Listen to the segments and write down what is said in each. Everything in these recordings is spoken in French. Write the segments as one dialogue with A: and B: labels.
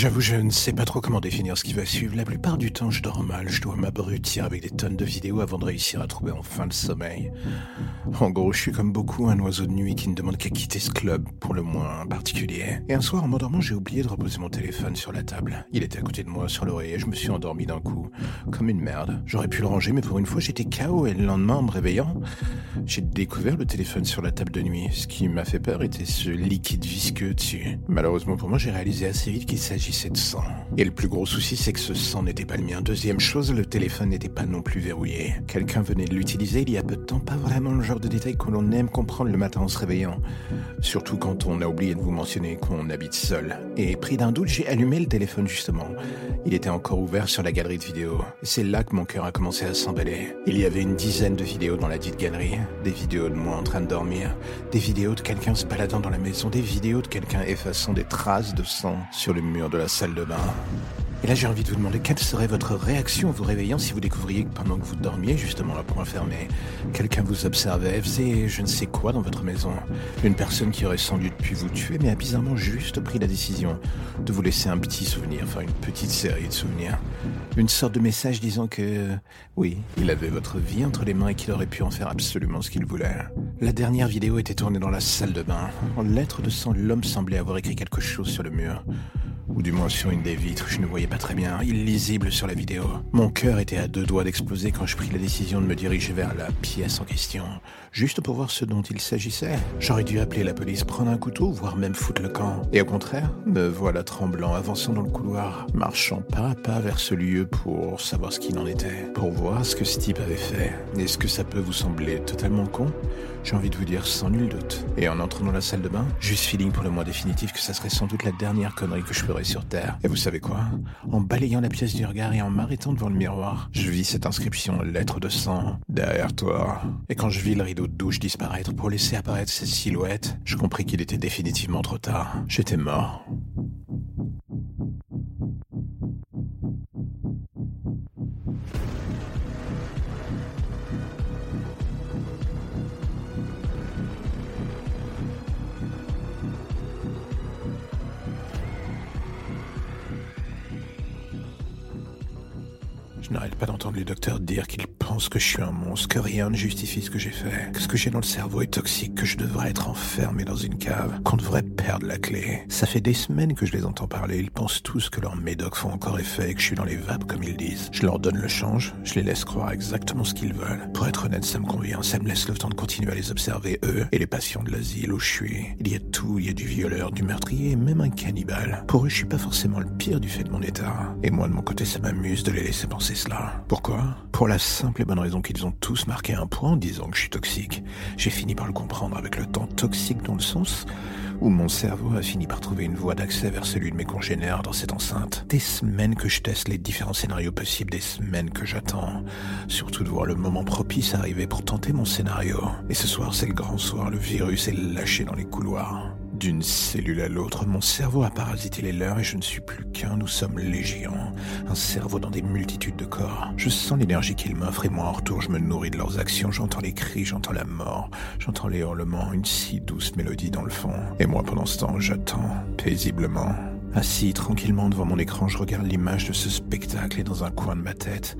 A: J'avoue, je ne sais pas trop comment définir ce qui va suivre. La plupart du temps, je dors mal. Je dois m'abrutir avec des tonnes de vidéos avant de réussir à trouver enfin le sommeil. En gros, je suis comme beaucoup un oiseau de nuit qui ne demande qu'à quitter ce club, pour le moins particulier. Et un soir, en m'endormant, j'ai oublié de reposer mon téléphone sur la table. Il était à côté de moi, sur l'oreiller, et je me suis endormi d'un coup. Comme une merde. J'aurais pu le ranger, mais pour une fois, j'étais KO, et le lendemain, en me réveillant, j'ai découvert le téléphone sur la table de nuit. Ce qui m'a fait peur était ce liquide visqueux dessus. Malheureusement pour moi, j'ai réalisé assez vite qu'il s'agit Et le plus gros souci, c'est que ce sang n'était pas le mien. Deuxième chose, le téléphone n'était pas non plus verrouillé. Quelqu'un venait de l'utiliser il y a peu de temps, pas vraiment le genre de détail que l'on aime comprendre le matin en se réveillant. Surtout quand on a oublié de vous mentionner qu'on habite seul. Et pris d'un doute, j'ai allumé le téléphone justement. Il était encore ouvert sur la galerie de vidéos. C'est là que mon cœur a commencé à s'emballer. Il y avait une dizaine de vidéos dans la dite galerie. Des vidéos de moi en train de dormir. Des vidéos de quelqu'un se baladant dans la maison. Des vidéos de quelqu'un effaçant des traces de sang sur le mur de la salle de bain. Et là, j'ai envie de vous demander quelle serait votre réaction en vous réveillant si vous découvriez que pendant que vous dormiez, justement là pour fermé, quelqu'un vous observait, faisait je ne sais quoi dans votre maison? Une personne qui aurait sans doute pu vous tuer, mais a bizarrement juste pris la décision de vous laisser un petit souvenir, enfin une petite série de souvenirs. Une sorte de message disant que, oui, il avait votre vie entre les mains et qu'il aurait pu en faire absolument ce qu'il voulait. La dernière vidéo était tournée dans la salle de bain. En lettres de sang, l'homme semblait avoir écrit quelque chose sur le mur ou du moins sur une des vitres, je ne voyais pas très bien, illisible sur la vidéo. Mon cœur était à deux doigts d'exploser quand je pris la décision de me diriger vers la pièce en question, juste pour voir ce dont il s'agissait. J'aurais dû appeler la police, prendre un couteau, voire même foutre le camp. Et au contraire, me voilà tremblant, avançant dans le couloir, marchant pas à pas vers ce lieu pour savoir ce qu'il en était, pour voir ce que ce type avait fait. Est-ce que ça peut vous sembler totalement con? J'ai envie de vous dire sans nul doute. Et en entrant dans la salle de bain, juste feeling pour le moins définitif que ça serait sans doute la dernière connerie que je ferais sur Terre. Et vous savez quoi? En balayant la pièce du regard et en m'arrêtant devant le miroir, je vis cette inscription lettre de sang derrière toi. Et quand je vis le rideau de douche disparaître pour laisser apparaître cette silhouette, je compris qu'il était définitivement trop tard. J'étais mort. Je n'arrête pas d'entendre les docteurs dire qu'ils pensent que je suis un monstre, que rien ne justifie ce que j'ai fait, que ce que j'ai dans le cerveau est toxique, que je devrais être enfermé dans une cave, qu'on devrait perdre la clé. Ça fait des semaines que je les entends parler, ils pensent tous que leurs médocs font encore effet et que je suis dans les vapes comme ils disent. Je leur donne le change, je les laisse croire exactement ce qu'ils veulent. Pour être honnête, ça me convient, ça me laisse le temps de continuer à les observer, eux, et les patients de l'asile où je suis. Il y a tout, il y a du violeur, du meurtrier même un cannibale. Pour eux, je suis pas forcément le pire du fait de mon état. Et moi, de mon côté, ça m'amuse de les laisser penser pourquoi? Pour la simple et bonne raison qu'ils ont tous marqué un point en disant que je suis toxique. J'ai fini par le comprendre avec le temps toxique dans le sens où mon cerveau a fini par trouver une voie d'accès vers celui de mes congénères dans cette enceinte. Des semaines que je teste les différents scénarios possibles, des semaines que j'attends, surtout de voir le moment propice arriver pour tenter mon scénario. Et ce soir, c'est le grand soir, le virus est lâché dans les couloirs. D'une cellule à l'autre, mon cerveau a parasité les leurs et je ne suis plus qu'un, nous sommes légions. Un cerveau dans des multitudes de corps. Je sens l'énergie qu'ils m'offrent et moi en retour je me nourris de leurs actions, j'entends les cris, j'entends la mort, j'entends les hurlements, une si douce mélodie dans le fond. Et moi pendant ce temps, j'attends, paisiblement. Assis tranquillement devant mon écran, je regarde l'image de ce spectacle et dans un coin de ma tête,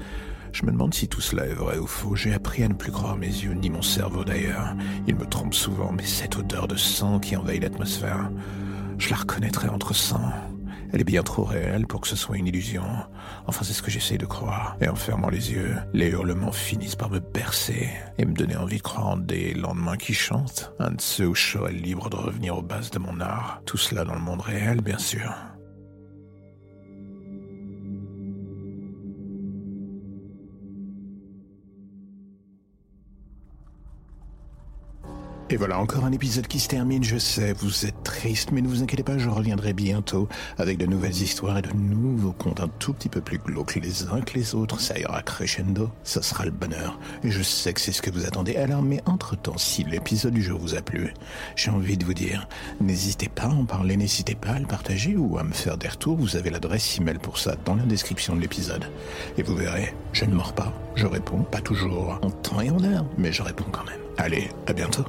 A: je me demande si tout cela est vrai ou faux. J'ai appris à ne plus croire mes yeux, ni mon cerveau d'ailleurs. Il me trompe souvent, mais cette odeur de sang qui envahit l'atmosphère, je la reconnaîtrais entre sang. Elle est bien trop réelle pour que ce soit une illusion. Enfin, c'est ce que j'essaye de croire. Et en fermant les yeux, les hurlements finissent par me bercer et me donner envie de croire en des lendemains qui chantent. Un de ceux où je serais libre de revenir aux bases de mon art. Tout cela dans le monde réel, bien sûr. Et voilà encore un épisode qui se termine, je sais, vous êtes triste, mais ne vous inquiétez pas, je reviendrai bientôt avec de nouvelles histoires et de nouveaux contes un tout petit peu plus glauques les uns que les autres. Ça ira crescendo, ça sera le bonheur. Et je sais que c'est ce que vous attendez. Alors, mais entre-temps, si l'épisode du jour vous a plu, j'ai envie de vous dire, n'hésitez pas à en parler, n'hésitez pas à le partager ou à me faire des retours. Vous avez l'adresse email pour ça dans la description de l'épisode. Et vous verrez, je ne mords pas, je réponds, pas toujours en temps et en heure, mais je réponds quand même. Allez, à bientôt.